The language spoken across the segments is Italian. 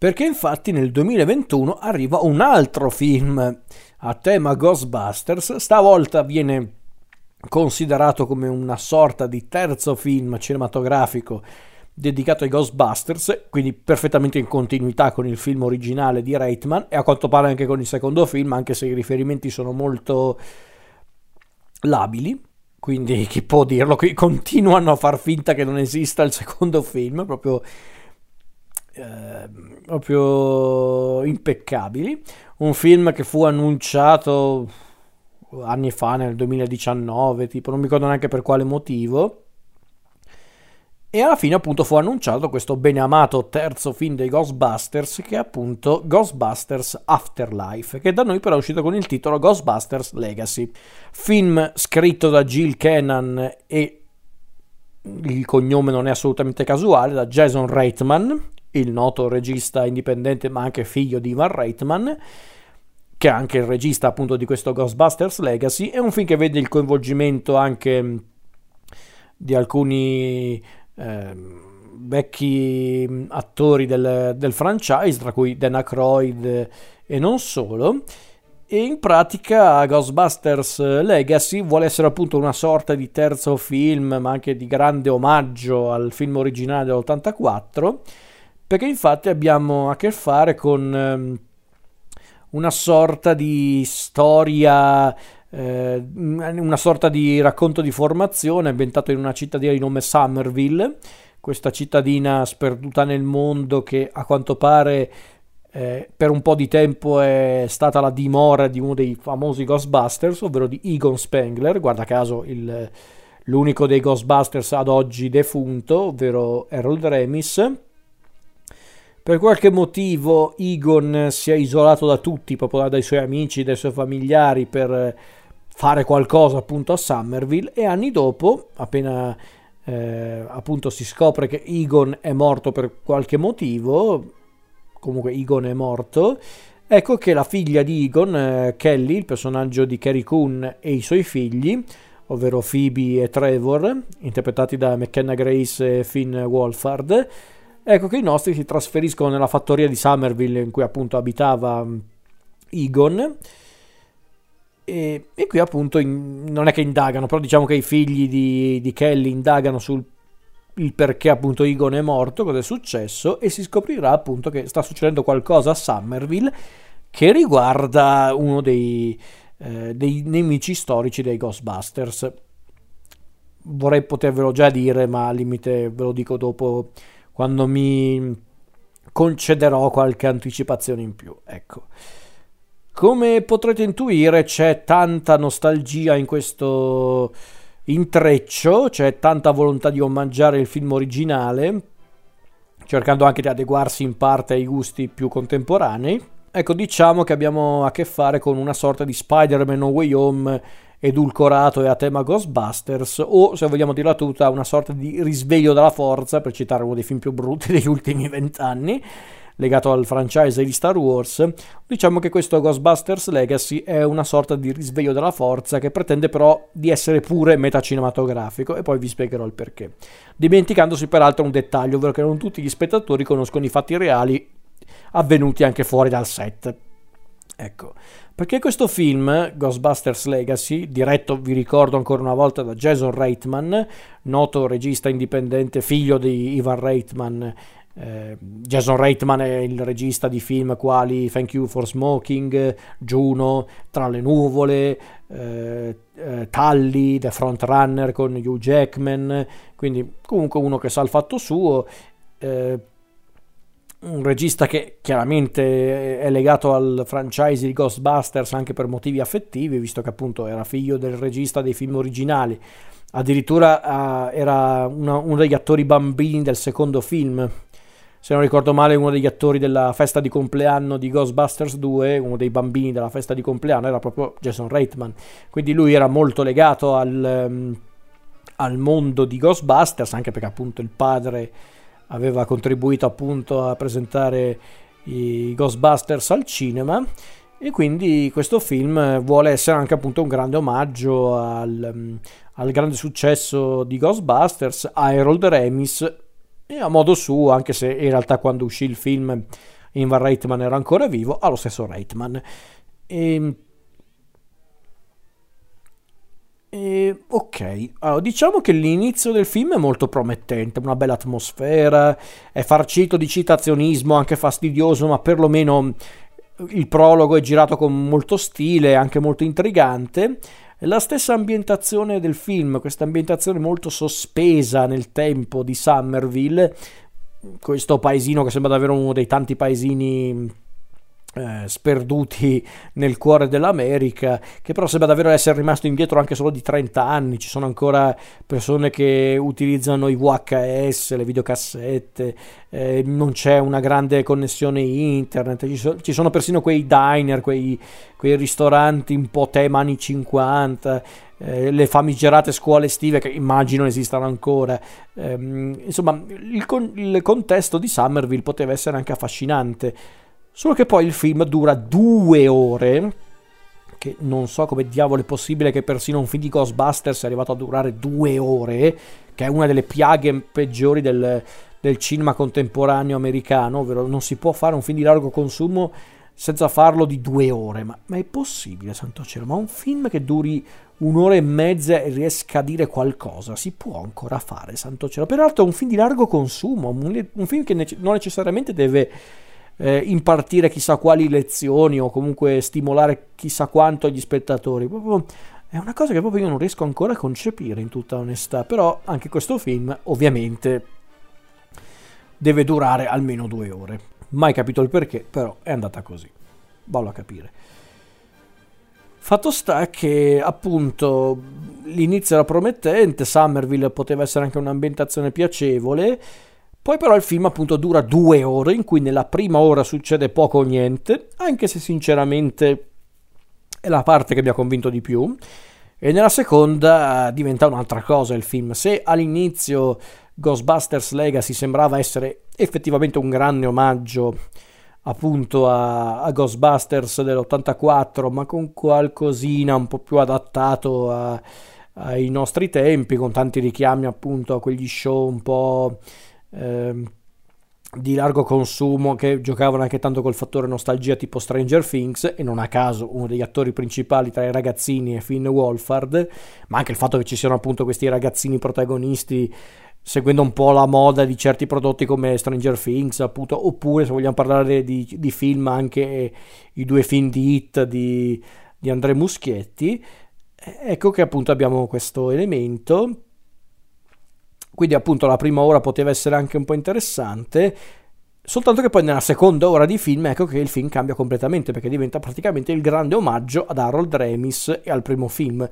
Perché infatti nel 2021 arriva un altro film a tema Ghostbusters, stavolta viene considerato come una sorta di terzo film cinematografico dedicato ai Ghostbusters, quindi perfettamente in continuità con il film originale di Reitman e a quanto pare anche con il secondo film, anche se i riferimenti sono molto labili, quindi chi può dirlo? Qui continuano a far finta che non esista il secondo film, proprio, eh, proprio impeccabili. Un film che fu annunciato anni fa, nel 2019, tipo, non mi ricordo neanche per quale motivo. E alla fine appunto fu annunciato questo beneamato terzo film dei Ghostbusters che è appunto Ghostbusters Afterlife, che da noi però è uscito con il titolo Ghostbusters Legacy. Film scritto da Jill Kennan e il cognome non è assolutamente casuale, da Jason Reitman, il noto regista indipendente ma anche figlio di Ivan Reitman che è anche il regista appunto di questo Ghostbusters Legacy, è un film che vede il coinvolgimento anche mm, di alcuni eh, vecchi mm, attori del, del, franchise, tra cui Dan Aykroyd e non solo. E in pratica Ghostbusters Legacy vuole essere appunto una sorta di terzo film, ma anche di grande omaggio al film originale dell'84, perché infatti abbiamo a che fare con ehm, una sorta di storia, eh, una sorta di racconto di formazione ambientato in una cittadina di nome Somerville, questa cittadina sperduta nel mondo che a quanto pare eh, per un po' di tempo è stata la dimora di uno dei famosi Ghostbusters, ovvero di Egon Spengler, guarda caso il, l'unico dei Ghostbusters ad oggi defunto, ovvero Harold Remis per qualche motivo Egon si è isolato da tutti, proprio dai suoi amici, dai suoi familiari per fare qualcosa appunto a Somerville e anni dopo, appena eh, appunto si scopre che Egon è morto per qualche motivo, comunque Egon è morto, ecco che la figlia di Egon, eh, Kelly, il personaggio di Carrie Coon e i suoi figli, ovvero Phoebe e Trevor, interpretati da McKenna Grace e Finn Wolfhard, Ecco che i nostri si trasferiscono nella fattoria di Somerville in cui appunto abitava Egon. E, e qui appunto in, non è che indagano, però diciamo che i figli di, di Kelly indagano sul perché appunto Egon è morto, cosa è successo e si scoprirà appunto che sta succedendo qualcosa a Somerville che riguarda uno dei, eh, dei nemici storici dei Ghostbusters. Vorrei potervelo già dire, ma al limite ve lo dico dopo quando mi concederò qualche anticipazione in più. Ecco. Come potrete intuire c'è tanta nostalgia in questo intreccio, c'è tanta volontà di omaggiare il film originale, cercando anche di adeguarsi in parte ai gusti più contemporanei. Ecco, diciamo che abbiamo a che fare con una sorta di Spider-Man No Way Home edulcorato e a tema Ghostbusters o se vogliamo dirla tutta una sorta di risveglio della forza per citare uno dei film più brutti degli ultimi vent'anni legato al franchise di Star Wars, diciamo che questo Ghostbusters Legacy è una sorta di risveglio della forza che pretende però di essere pure metacinematografico e poi vi spiegherò il perché. Dimenticandosi peraltro un dettaglio, ovvero che non tutti gli spettatori conoscono i fatti reali avvenuti anche fuori dal set. Ecco, perché questo film, Ghostbusters Legacy, diretto, vi ricordo ancora una volta, da Jason Reitman, noto regista indipendente, figlio di Ivan Reitman, eh, Jason Reitman è il regista di film quali Thank You for Smoking, Juno, Tra le nuvole, eh, eh, Tully, The Frontrunner con Hugh Jackman, quindi comunque uno che sa il fatto suo. Un regista che chiaramente è legato al franchise di Ghostbusters anche per motivi affettivi, visto che appunto era figlio del regista dei film originali. Addirittura uh, era una, uno degli attori bambini del secondo film. Se non ricordo male, uno degli attori della festa di compleanno di Ghostbusters 2, uno dei bambini della festa di compleanno, era proprio Jason Reitman. Quindi lui era molto legato al, um, al mondo di Ghostbusters, anche perché appunto il padre aveva contribuito appunto a presentare i Ghostbusters al cinema e quindi questo film vuole essere anche appunto un grande omaggio al, al grande successo di Ghostbusters, a Harold Remis e a modo suo, anche se in realtà quando uscì il film Invar Reitman era ancora vivo, ha lo stesso Reitman. E, e, ok, allora, diciamo che l'inizio del film è molto promettente, una bella atmosfera, è farcito di citazionismo, anche fastidioso, ma perlomeno il prologo è girato con molto stile, anche molto intrigante. La stessa ambientazione del film, questa ambientazione molto sospesa nel tempo di Somerville, questo paesino che sembra davvero uno dei tanti paesini eh, sperduti nel cuore dell'America, che però sembra davvero essere rimasto indietro anche solo di 30 anni. Ci sono ancora persone che utilizzano i VHS, le videocassette, eh, non c'è una grande connessione internet, ci, so, ci sono persino quei diner, quei, quei, ristoranti un po' tema anni 50. Eh, le famigerate scuole estive che immagino esistano ancora. Eh, insomma, il, con- il contesto di Somerville poteva essere anche affascinante. Solo che poi il film dura due ore, che non so come diavolo è possibile che persino un film di Ghostbusters sia arrivato a durare due ore, che è una delle piaghe peggiori del, del cinema contemporaneo americano, ovvero non si può fare un film di largo consumo senza farlo di due ore. Ma, ma, è possibile, santo cielo? Ma un film che duri un'ora e mezza e riesca a dire qualcosa, si può ancora fare, santo cielo? Peraltro è un film di largo consumo, un, un film che nece- non necessariamente deve eh, impartire chissà quali lezioni o comunque stimolare chissà quanto agli spettatori. Proprio, è una cosa che proprio io non riesco ancora a concepire in tutta onestà, però anche questo film ovviamente deve durare almeno due ore. Mai capito il perché, però è andata così. Vallo a capire. Fatto sta che appunto l'inizio era promettente, Somerville poteva essere anche un'ambientazione piacevole, poi però il film appunto dura due ore in cui nella prima ora succede poco o niente, anche se sinceramente è la parte che mi ha convinto di più. E nella seconda diventa un'altra cosa il film. Se all'inizio Ghostbusters Legacy sembrava essere effettivamente un grande omaggio appunto a, a Ghostbusters dell'84, ma con qualcosina un po' più adattato a, ai nostri tempi, con tanti richiami appunto a quegli show un po' Ehm, di largo consumo che giocavano anche tanto col fattore nostalgia tipo Stranger Things e non a caso uno degli attori principali tra i ragazzini è Finn Wolfhard ma anche il fatto che ci siano appunto questi ragazzini protagonisti seguendo un po' la moda di certi prodotti come Stranger Things appunto oppure se vogliamo parlare di, di film anche i due film di hit di, di Andrea Muschietti ecco che appunto abbiamo questo elemento quindi appunto la prima ora poteva essere anche un po' interessante, soltanto che poi nella seconda ora di film ecco che il film cambia completamente perché diventa praticamente il grande omaggio ad Harold Remis e al primo film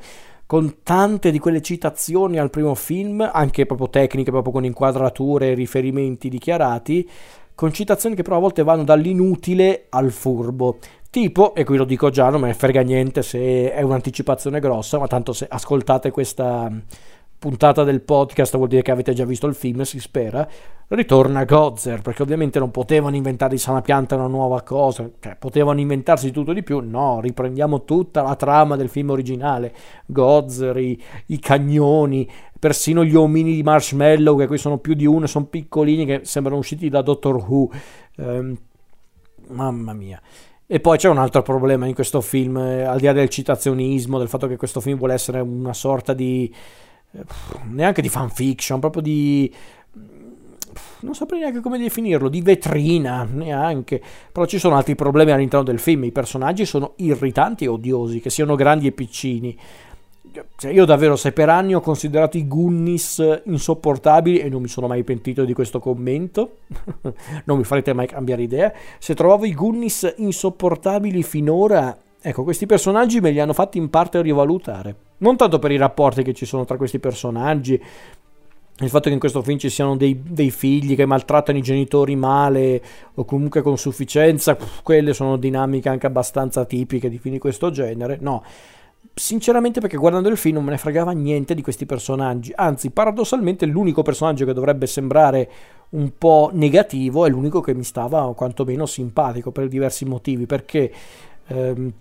con tante di quelle citazioni al primo film, anche proprio tecniche, proprio con inquadrature e riferimenti dichiarati, con citazioni che però a volte vanno dall'inutile al furbo. Tipo, e qui lo dico già, non me ne frega niente se è un'anticipazione grossa, ma tanto se ascoltate questa, puntata del podcast vuol dire che avete già visto il film, si spera, ritorna Gozer, perché ovviamente non potevano inventare di sana pianta una nuova cosa, cioè potevano inventarsi tutto di più, no, riprendiamo tutta la trama del film originale, Gozer, i, i cagnoni, persino gli omini di marshmallow, che qui sono più di uno, sono piccolini che sembrano usciti da Doctor Who, ehm, mamma mia. E poi c'è un altro problema in questo film, eh, al di là del citazionismo, del fatto che questo film vuole essere una sorta di neanche di fanfiction, proprio di non saprei neanche come definirlo, di vetrina, neanche. Però ci sono altri problemi all'interno del film. I personaggi sono irritanti e odiosi, che siano grandi e piccini. Cioè, io davvero, se per anni ho considerato i Gunnis insopportabili e non mi sono mai pentito di questo commento, non mi farete mai cambiare idea. Se trovavo i Gunnis insopportabili finora, ecco, questi personaggi me li hanno fatti in parte rivalutare. Non tanto per i rapporti che ci sono tra questi personaggi, il fatto che in questo film ci siano dei, dei, figli che maltrattano i genitori male o comunque con sufficienza, quelle sono dinamiche anche abbastanza tipiche di film di questo genere. No, sinceramente perché guardando il film non me ne fregava niente di questi personaggi, anzi paradossalmente l'unico personaggio che dovrebbe sembrare un po' negativo è l'unico che mi stava quantomeno simpatico per diversi motivi, perché ehm,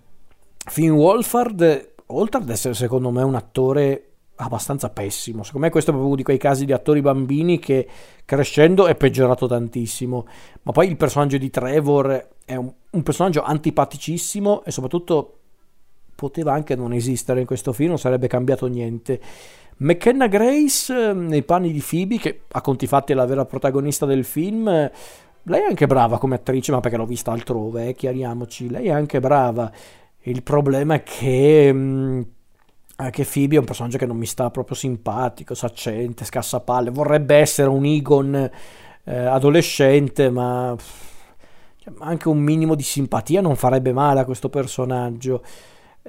Finn Wolfhard oltre ad essere secondo me un attore abbastanza pessimo. Secondo me questo è proprio uno di quei casi di attori bambini che crescendo è peggiorato tantissimo. Ma poi il personaggio di Trevor è un, un personaggio antipaticissimo e soprattutto poteva anche non esistere in questo film, non sarebbe cambiato niente. McKenna Grace ehm, nei panni di Phoebe, che a conti fatti è la vera protagonista del film, lei è anche brava come attrice, ma perché l'ho vista altrove, eh, chiariamoci, lei è anche brava. Il problema è che, mh, mm, che Phoebe è un personaggio che non mi sta proprio simpatico, saccente, scassapalle, vorrebbe essere un Egon eh, adolescente, ma cioè, anche un minimo di simpatia non farebbe male a questo personaggio.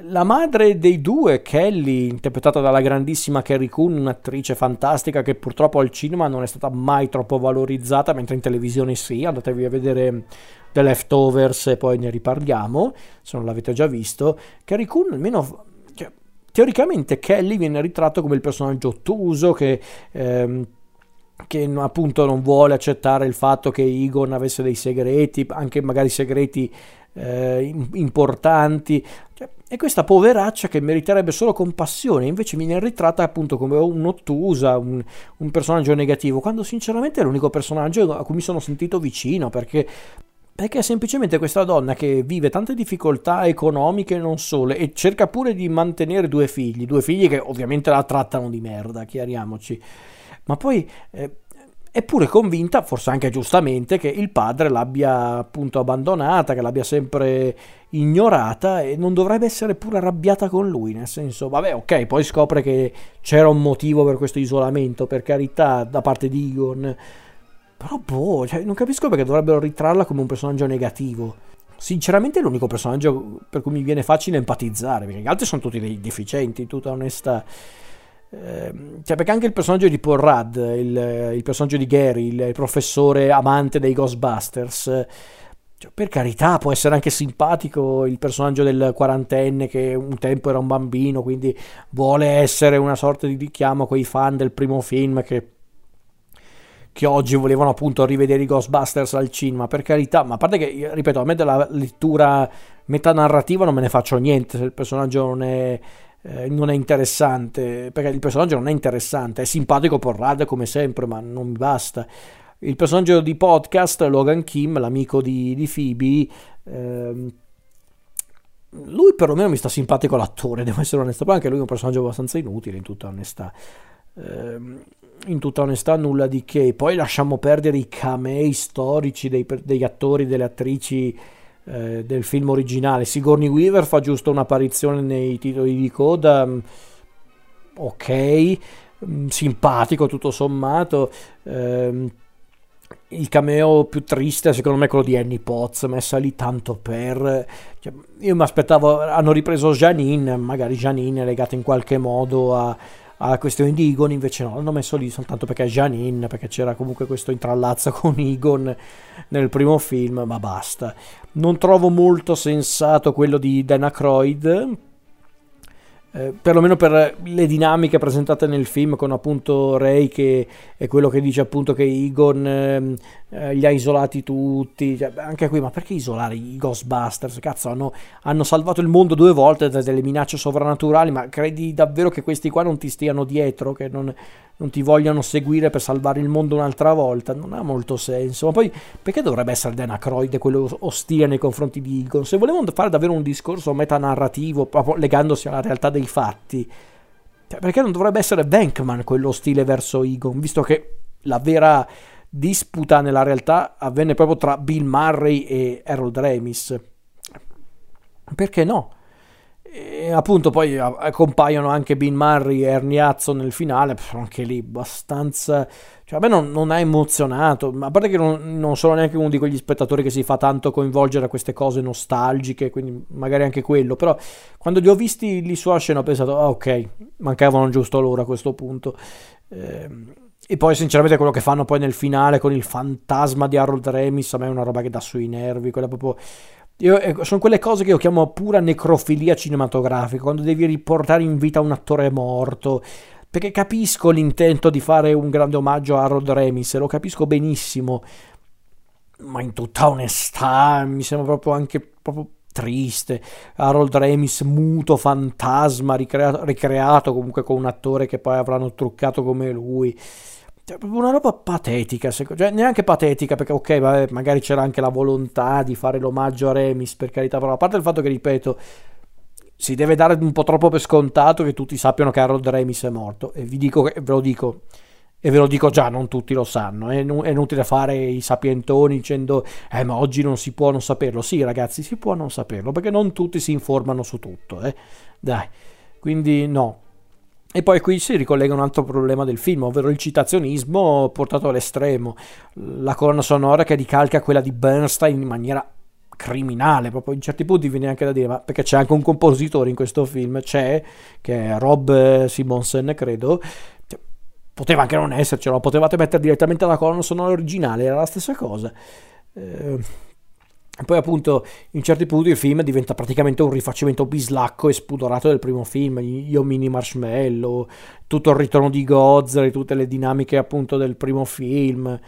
La madre dei due, Kelly, interpretata dalla grandissima Carrie Coon, un'attrice fantastica che purtroppo al cinema non è stata mai troppo valorizzata, mentre in televisione sì, andatevi a vedere The Leftovers e poi ne riparliamo, se non l'avete già visto. Carrie Coon almeno... Cioè, teoricamente Kelly viene ritratto come il personaggio ottuso che... Ehm, che appunto non vuole accettare il fatto che Egon avesse dei segreti, anche magari segreti eh, importanti. Cioè, e questa poveraccia che meriterebbe solo compassione, invece viene ritratta appunto come un'ottusa, un, un personaggio negativo, quando sinceramente è l'unico personaggio a cui mi sono sentito vicino, perché perché semplicemente questa donna che vive tante difficoltà economiche e non solo e cerca pure di mantenere due figli, due figli che ovviamente la trattano di merda, chiariamoci, ma poi eh, è pure convinta, forse anche giustamente, che il padre l'abbia appunto abbandonata, che l'abbia sempre ignorata e non dovrebbe essere pure arrabbiata con lui, nel senso, vabbè, ok, poi scopre che c'era un motivo per questo isolamento, per carità, da parte di Egon, però boh, cioè, non capisco perché dovrebbero ritrarla come un personaggio negativo. Sinceramente è l'unico personaggio per cui mi viene facile empatizzare, perché gli altri sono tutti dei deficienti, tutta onestà. Ehm, cioè perché anche il personaggio di Paul Rudd, il, il personaggio di Gary, il, il, professore amante dei Ghostbusters, cioè, per carità può essere anche simpatico il personaggio del quarantenne che un tempo era un bambino, quindi vuole essere una sorta di richiamo a quei fan del primo film che che oggi volevano appunto rivedere i Ghostbusters al cinema, per carità, ma a parte che, ripeto, a me della lettura metanarrativa non me ne faccio niente se il personaggio non è eh, non è interessante, perché il personaggio non è interessante, è simpatico Porrad come sempre, ma non mi basta. Il personaggio di podcast, Logan Kim, l'amico di, di Phoebe, ehm, lui perlomeno mi sta simpatico l'attore, devo essere onesto, poi anche lui è un personaggio abbastanza inutile in tutta onestà. Ehm, in tutta onestà nulla di che, poi lasciamo perdere i camei storici dei, degli attori, delle attrici eh, del film originale. Sigourney Weaver fa giusto un'apparizione nei titoli di coda, mm, ok, mm, simpatico tutto sommato. Eh, il cameo più triste secondo me è quello di Annie Potts messa lì tanto per cioè, io mi aspettavo hanno ripreso Janine magari Janine è legata in qualche modo a, alla questione di Egon, invece no, l'hanno messo lì soltanto perché è Janine, perché c'era comunque questo intrallazzo con Egon nel primo film, ma basta. Non trovo molto sensato quello di Dana Croyd, eh, perlomeno per le dinamiche presentate nel film con appunto Ray che è quello che dice appunto che Egon ehm, eh, li ha isolati tutti cioè, anche qui ma perché isolare i Ghostbusters? Cazzo hanno, hanno, salvato il mondo due volte da delle minacce sovrannaturali ma credi davvero che questi qua non ti stiano dietro che non, non ti vogliano seguire per salvare il mondo un'altra volta non ha molto senso. Ma poi perché dovrebbe essere Dana Croyd quello ostile nei confronti di Egon se volevano fare davvero un discorso metanarrativo proprio legandosi alla realtà dei fatti cioè, perché non dovrebbe essere Bankman quello ostile verso Egon visto che la vera disputa nella realtà avvenne proprio tra Bill Murray e Harold Ramis? Perché no? E appunto poi compaiono anche Bill Murray e Hudson nel finale, anche lì abbastanza... Cioè a me non, non ha emozionato, a parte che non, non, sono neanche uno di quegli spettatori che si fa tanto coinvolgere a queste cose nostalgiche, quindi magari anche quello, però quando li ho visti lì sulla scena ho pensato, ah, ok, mancavano giusto loro a questo punto. Ehm, e poi sinceramente quello che fanno poi nel finale con il fantasma di Harold Remis a me è una roba che dà sui nervi, quella proprio io, eh, sono quelle cose che io chiamo pura necrofilia cinematografica, quando devi riportare in vita un attore morto. Perché capisco l'intento di fare un grande omaggio a Harold Remis, lo capisco benissimo, ma in tutta onestà mi sembra proprio anche proprio triste, Harold Remis muto, fantasma, ricreato, ricreato comunque con un attore che poi avranno truccato come lui. Cioè, proprio una roba patetica, cioè, neanche patetica perché ok, vabbè, magari c'era anche la volontà di fare l'omaggio a Remis, per carità, però a parte il fatto che, ripeto, si deve dare un po' troppo per scontato che tutti sappiano che Harold Remis è morto e vi dico, ve lo dico, e ve lo dico già, non tutti lo sanno, è, inutile fare i sapientoni dicendo eh ma oggi non si può non saperlo, sì ragazzi si può non saperlo perché non tutti si informano su tutto, eh? dai, quindi no. E poi qui si ricollega un altro problema del film, ovvero il citazionismo portato all'estremo, la colonna sonora che ricalca quella di Bernstein in maniera criminale, proprio in certi punti viene anche da dire, ma perché c'è anche un compositore in questo film, c'è, che è Rob Simonsen, credo, cioè, poteva anche non essercelo, lo potevate mettere direttamente alla colonna sonora originale, era la stessa cosa. Eh, poi appunto in certi punti il film diventa praticamente un rifacimento bislacco e spudorato del primo film, Io Mini Marshmallow, tutto il ritorno di Godzilla, tutte le dinamiche appunto del primo film.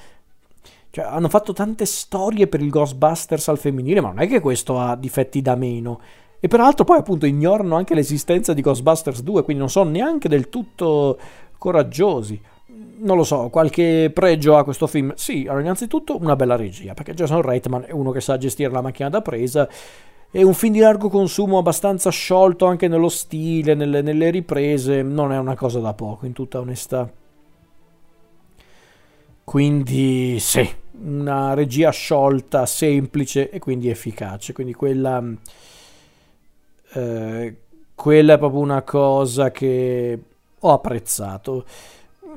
Cioè, hanno fatto tante storie per il Ghostbusters al femminile, ma non è che questo ha difetti da meno. E peraltro poi appunto ignorano anche l'esistenza di Ghostbusters 2, quindi non sono neanche del tutto coraggiosi. Non lo so, qualche pregio ha questo film? Sì, allora innanzitutto una bella regia, perché Jason Reitman è uno che sa gestire la macchina da presa, è un film di largo consumo abbastanza sciolto anche nello stile, nelle, nelle riprese, non è una cosa da poco, in tutta onestà. Quindi sì, una regia sciolta, semplice e quindi efficace. Quindi quella, eh, quella è proprio una cosa che ho apprezzato.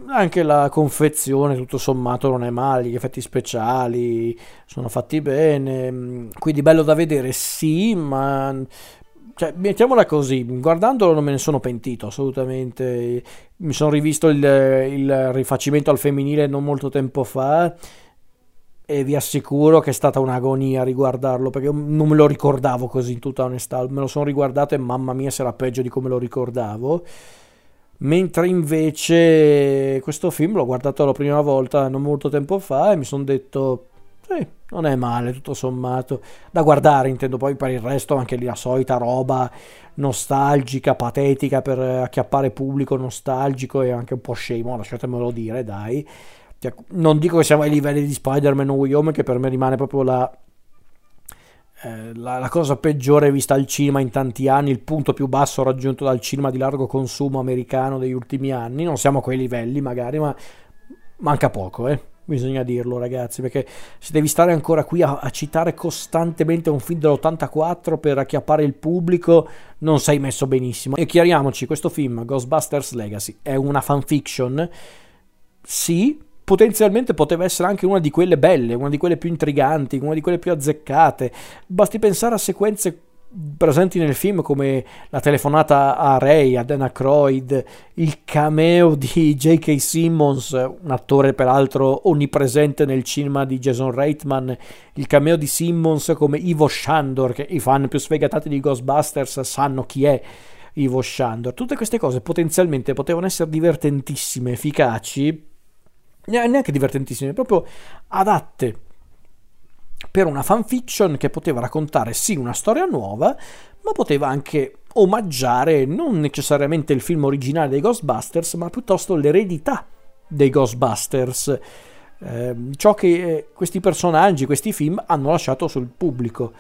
Anche la confezione, tutto sommato, non è male. Gli effetti speciali sono fatti bene. Quindi bello da vedere, sì, ma cioè, mettiamola così, guardandolo non me ne sono pentito assolutamente. Mi sono rivisto il, il, rifacimento al femminile non molto tempo fa e vi assicuro che è stata un'agonia riguardarlo perché non me lo ricordavo così in tutta onestà. Me lo sono riguardato e mamma mia se era peggio di come lo ricordavo. Mentre invece questo film l'ho guardato la prima volta non molto tempo fa e mi sono detto sì, non è male, tutto sommato. Da guardare, intendo poi per il resto anche lì la solita roba nostalgica, patetica per acchiappare pubblico nostalgico e anche un po' scemo, lasciatemelo dire, dai. Cioè, non dico che siamo ai livelli di Spider-Man No Way Home, che per me rimane proprio la, eh, la, la, cosa peggiore vista al cinema in tanti anni, il punto più basso raggiunto dal cinema di largo consumo americano degli ultimi anni. Non siamo a quei livelli magari, ma manca poco, eh bisogna dirlo ragazzi, perché se devi stare ancora qui a, a, citare costantemente un film dell'84 per acchiappare il pubblico, non sei messo benissimo. E chiariamoci, questo film, Ghostbusters Legacy, è una fanfiction? Sì, potenzialmente poteva essere anche una di quelle belle, una di quelle più intriganti, una di quelle più azzeccate. Basti pensare a sequenze presenti nel film come la telefonata a Ray, a Dana Croyd, il cameo di J.K. Simmons, un attore peraltro onnipresente nel cinema di Jason Reitman, il cameo di Simmons come Ivo Shandor, che i fan più sfegatati di Ghostbusters sanno chi è Ivo Shandor. Tutte queste cose potenzialmente potevano essere divertentissime, efficaci, neanche divertentissime, proprio adatte per una fanfiction che poteva raccontare sì una storia nuova, ma poteva anche omaggiare non necessariamente il film originale dei Ghostbusters, ma piuttosto l'eredità dei Ghostbusters, eh, ciò che eh, questi personaggi, questi film hanno lasciato sul pubblico.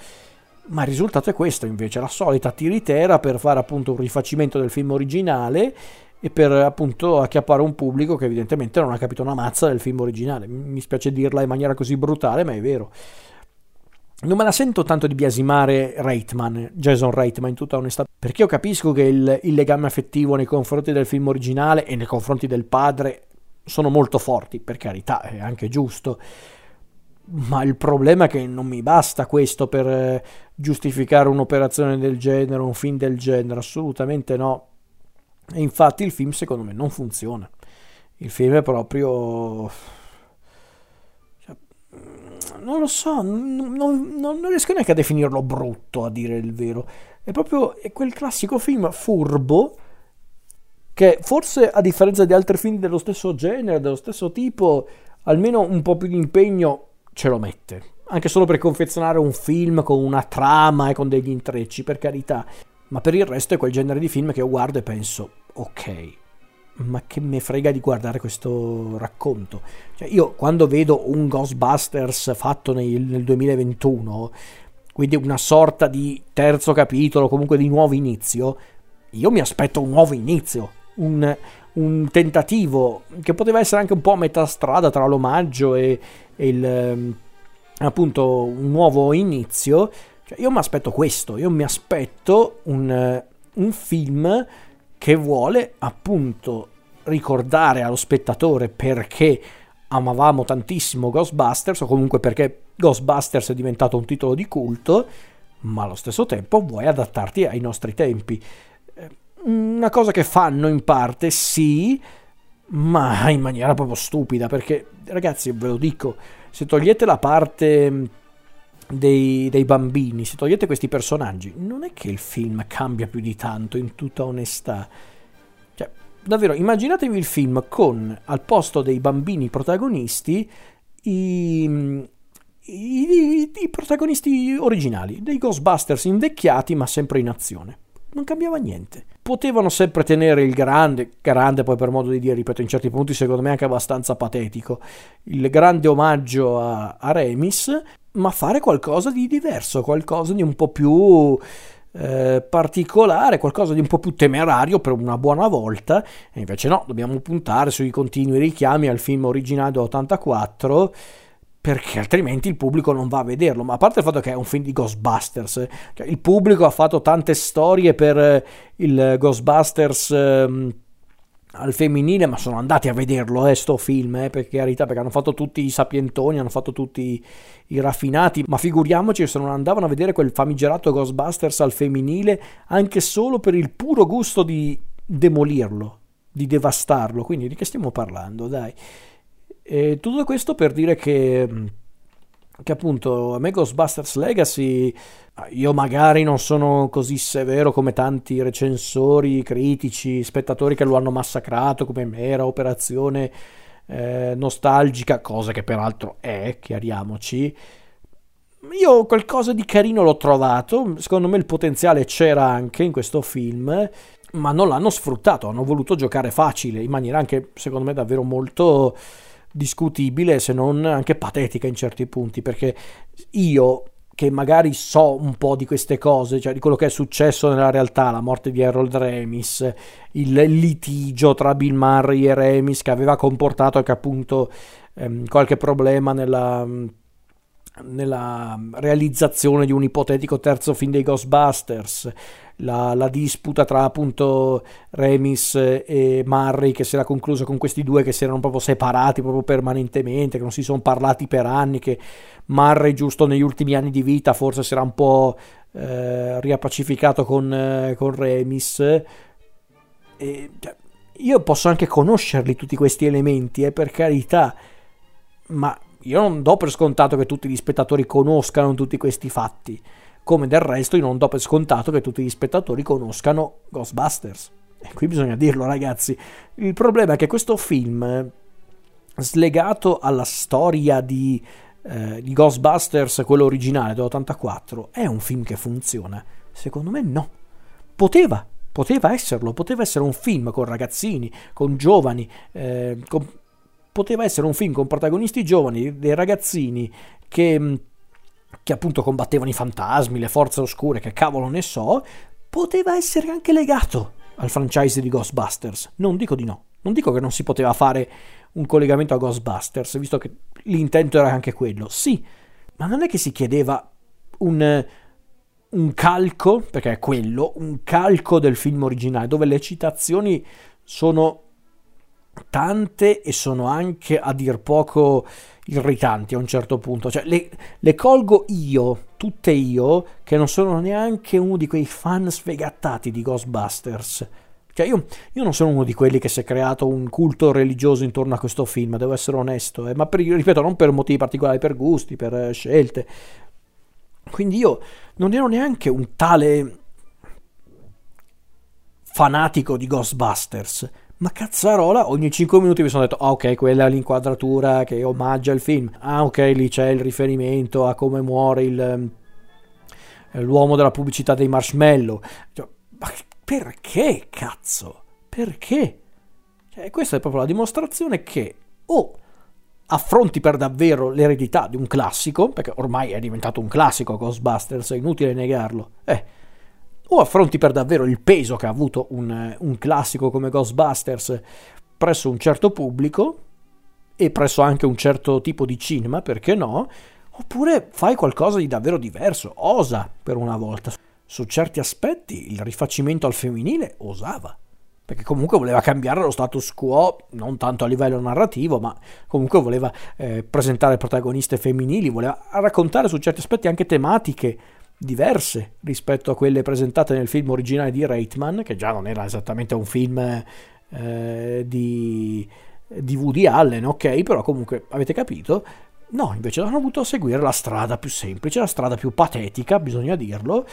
Ma il risultato è questo invece, la solita tiritera per fare appunto un rifacimento del film originale e per appunto acchiappare un pubblico che evidentemente non ha capito una mazza del film originale. Mi spiace dirla in maniera così brutale, ma è vero non me la sento tanto di biasimare Reitman, Jason Reitman in tutta onestà, perché io capisco che il, il, legame affettivo nei confronti del film originale e nei confronti del padre sono molto forti, per carità, è anche giusto. Ma il problema è che non mi basta questo per eh, giustificare un'operazione del genere, un film del genere, assolutamente no. E infatti il film secondo me non funziona. Il film è proprio non lo so, non, non, non, riesco neanche a definirlo brutto, a dire il vero. È proprio è quel classico film furbo che forse a differenza di altri film dello stesso genere, dello stesso tipo, almeno un po' più di impegno ce lo mette. anche solo per confezionare un film con una trama e con degli intrecci, per carità, ma per il resto è quel genere di film che io guardo e penso, ok, ma che me frega di guardare questo racconto. Cioè, io quando vedo un Ghostbusters fatto nel, nel 2021, quindi una sorta di terzo capitolo, comunque di nuovo inizio, io mi aspetto un nuovo inizio, un, un tentativo che poteva essere anche un po' a metà strada tra l'omaggio e, e il, ehm, appunto un nuovo inizio. Cioè, io mi aspetto questo, io mi aspetto un, un film che vuole appunto ricordare allo spettatore perché amavamo tantissimo Ghostbusters o comunque perché Ghostbusters è diventato un titolo di culto, ma allo stesso tempo vuoi adattarti ai nostri tempi. Eh, una cosa che fanno in parte, sì, ma in maniera proprio stupida, perché ragazzi, ve lo dico, se togliete la parte dei, dei, bambini, se togliete questi personaggi, non è che il film cambia più di tanto, in tutta onestà. Cioè, davvero, immaginatevi il film con al posto dei bambini protagonisti i, i, i protagonisti originali, dei Ghostbusters invecchiati ma sempre in azione. Non cambiava niente. Potevano sempre tenere il grande, grande poi per modo di dire, ripeto, in certi punti secondo me anche abbastanza patetico, il grande omaggio a, a Remis, ma fare qualcosa di diverso, qualcosa di un po' più eh, particolare, qualcosa di un po' più temerario per una buona volta. E invece no, dobbiamo puntare sui continui richiami al film originale del 84 perché altrimenti il pubblico non va a vederlo. Ma a parte il fatto che è un film di Ghostbusters, cioè il pubblico ha fatto tante storie per il Ghostbusters. Ehm, al femminile, ma sono andati a vederlo, eh, sto film, eh, per carità, perché hanno fatto tutti i sapientoni, hanno fatto tutti i raffinati, ma figuriamoci se non andavano a vedere quel famigerato Ghostbusters al femminile, anche solo per il puro gusto di demolirlo, di devastarlo, quindi di che stiamo parlando, dai. E tutto questo per dire che che appunto a me Ghostbusters Legacy io magari non sono così severo come tanti recensori, critici, spettatori che lo hanno massacrato come mera operazione eh, nostalgica, cosa che peraltro è, chiariamoci. Io qualcosa di carino l'ho trovato, secondo me il potenziale c'era anche in questo film, ma non l'hanno sfruttato, hanno voluto giocare facile, in maniera anche secondo me davvero molto discutibile, se non anche patetica in certi punti, perché io che magari so un po' di queste cose, cioè di quello che è successo nella realtà, la morte di Harold Remis, il litigio tra Bill Murray e Remis che aveva comportato anche appunto ehm, qualche problema nella, nella realizzazione di un ipotetico terzo film dei Ghostbusters, la, la, disputa tra appunto Remis e Murray che si era conclusa con questi due che si erano proprio separati proprio permanentemente, che non si sono parlati per anni, che Murray giusto negli ultimi anni di vita forse si era un po' eh, riappacificato con, eh, con Remis. E, cioè, io posso anche conoscerli tutti questi elementi, eh, per carità, ma io non do per scontato che tutti gli spettatori conoscano tutti questi fatti come del resto io non do per scontato che tutti gli spettatori conoscano Ghostbusters. E qui bisogna dirlo ragazzi, il problema è che questo film, slegato alla storia di, eh, di Ghostbusters, quello originale dell'84, è un film che funziona? Secondo me no. Poteva, poteva esserlo, poteva essere un film con ragazzini, con giovani, eh, con... poteva essere un film con protagonisti giovani, dei ragazzini che che appunto combattevano i fantasmi, le forze oscure, che cavolo ne so, poteva essere anche legato al franchise di Ghostbusters. Non dico di no. Non dico che non si poteva fare un collegamento a Ghostbusters, visto che l'intento era anche quello. Sì, ma non è che si chiedeva un, un calco, perché è quello, un calco del film originale, dove le citazioni sono tante e sono anche a dir poco irritanti a un certo punto. Cioè, le, le, colgo io, tutte io, che non sono neanche uno di quei fan sfegattati di Ghostbusters. Cioè, io, io non sono uno di quelli che si è creato un culto religioso intorno a questo film, devo essere onesto, eh, ma per, ripeto, non per motivi particolari, per gusti, per eh, scelte. Quindi io non ero neanche un tale fanatico di Ghostbusters Ma cazzarola, ogni 5 minuti mi sono detto, ah ok, quella è l'inquadratura che omaggia il film. Ah ok, lì c'è il riferimento a come muore il, eh, l'uomo della pubblicità dei marshmallow. Cioè, ma perché, cazzo? Perché? Cioè, questa è proprio la dimostrazione che o affronti per davvero l'eredità di un classico, perché ormai è diventato un classico Ghostbusters, è inutile negarlo, eh, o affronti per davvero il peso che ha avuto un, un classico come Ghostbusters presso un certo pubblico e presso anche un certo tipo di cinema, perché no? Oppure fai qualcosa di davvero diverso, osa per una volta. Su certi aspetti il rifacimento al femminile osava, perché comunque voleva cambiare lo status quo, non tanto a livello narrativo, ma comunque voleva eh, presentare protagoniste femminili, voleva raccontare su certi aspetti anche tematiche diverse rispetto a quelle presentate nel film originale di Reitman, che già non era esattamente un film eh, di, di Woody Allen, ok, però comunque avete capito. No, invece hanno voluto seguire la strada più semplice, la strada più patetica, bisogna dirlo.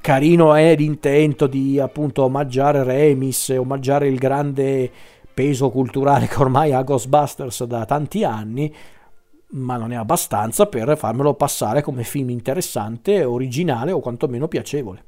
Carino è l'intento di appunto omaggiare Remis, omaggiare il grande peso culturale che ormai ha Ghostbusters da tanti anni, ma non è abbastanza per farmelo passare come film interessante, originale o quantomeno piacevole.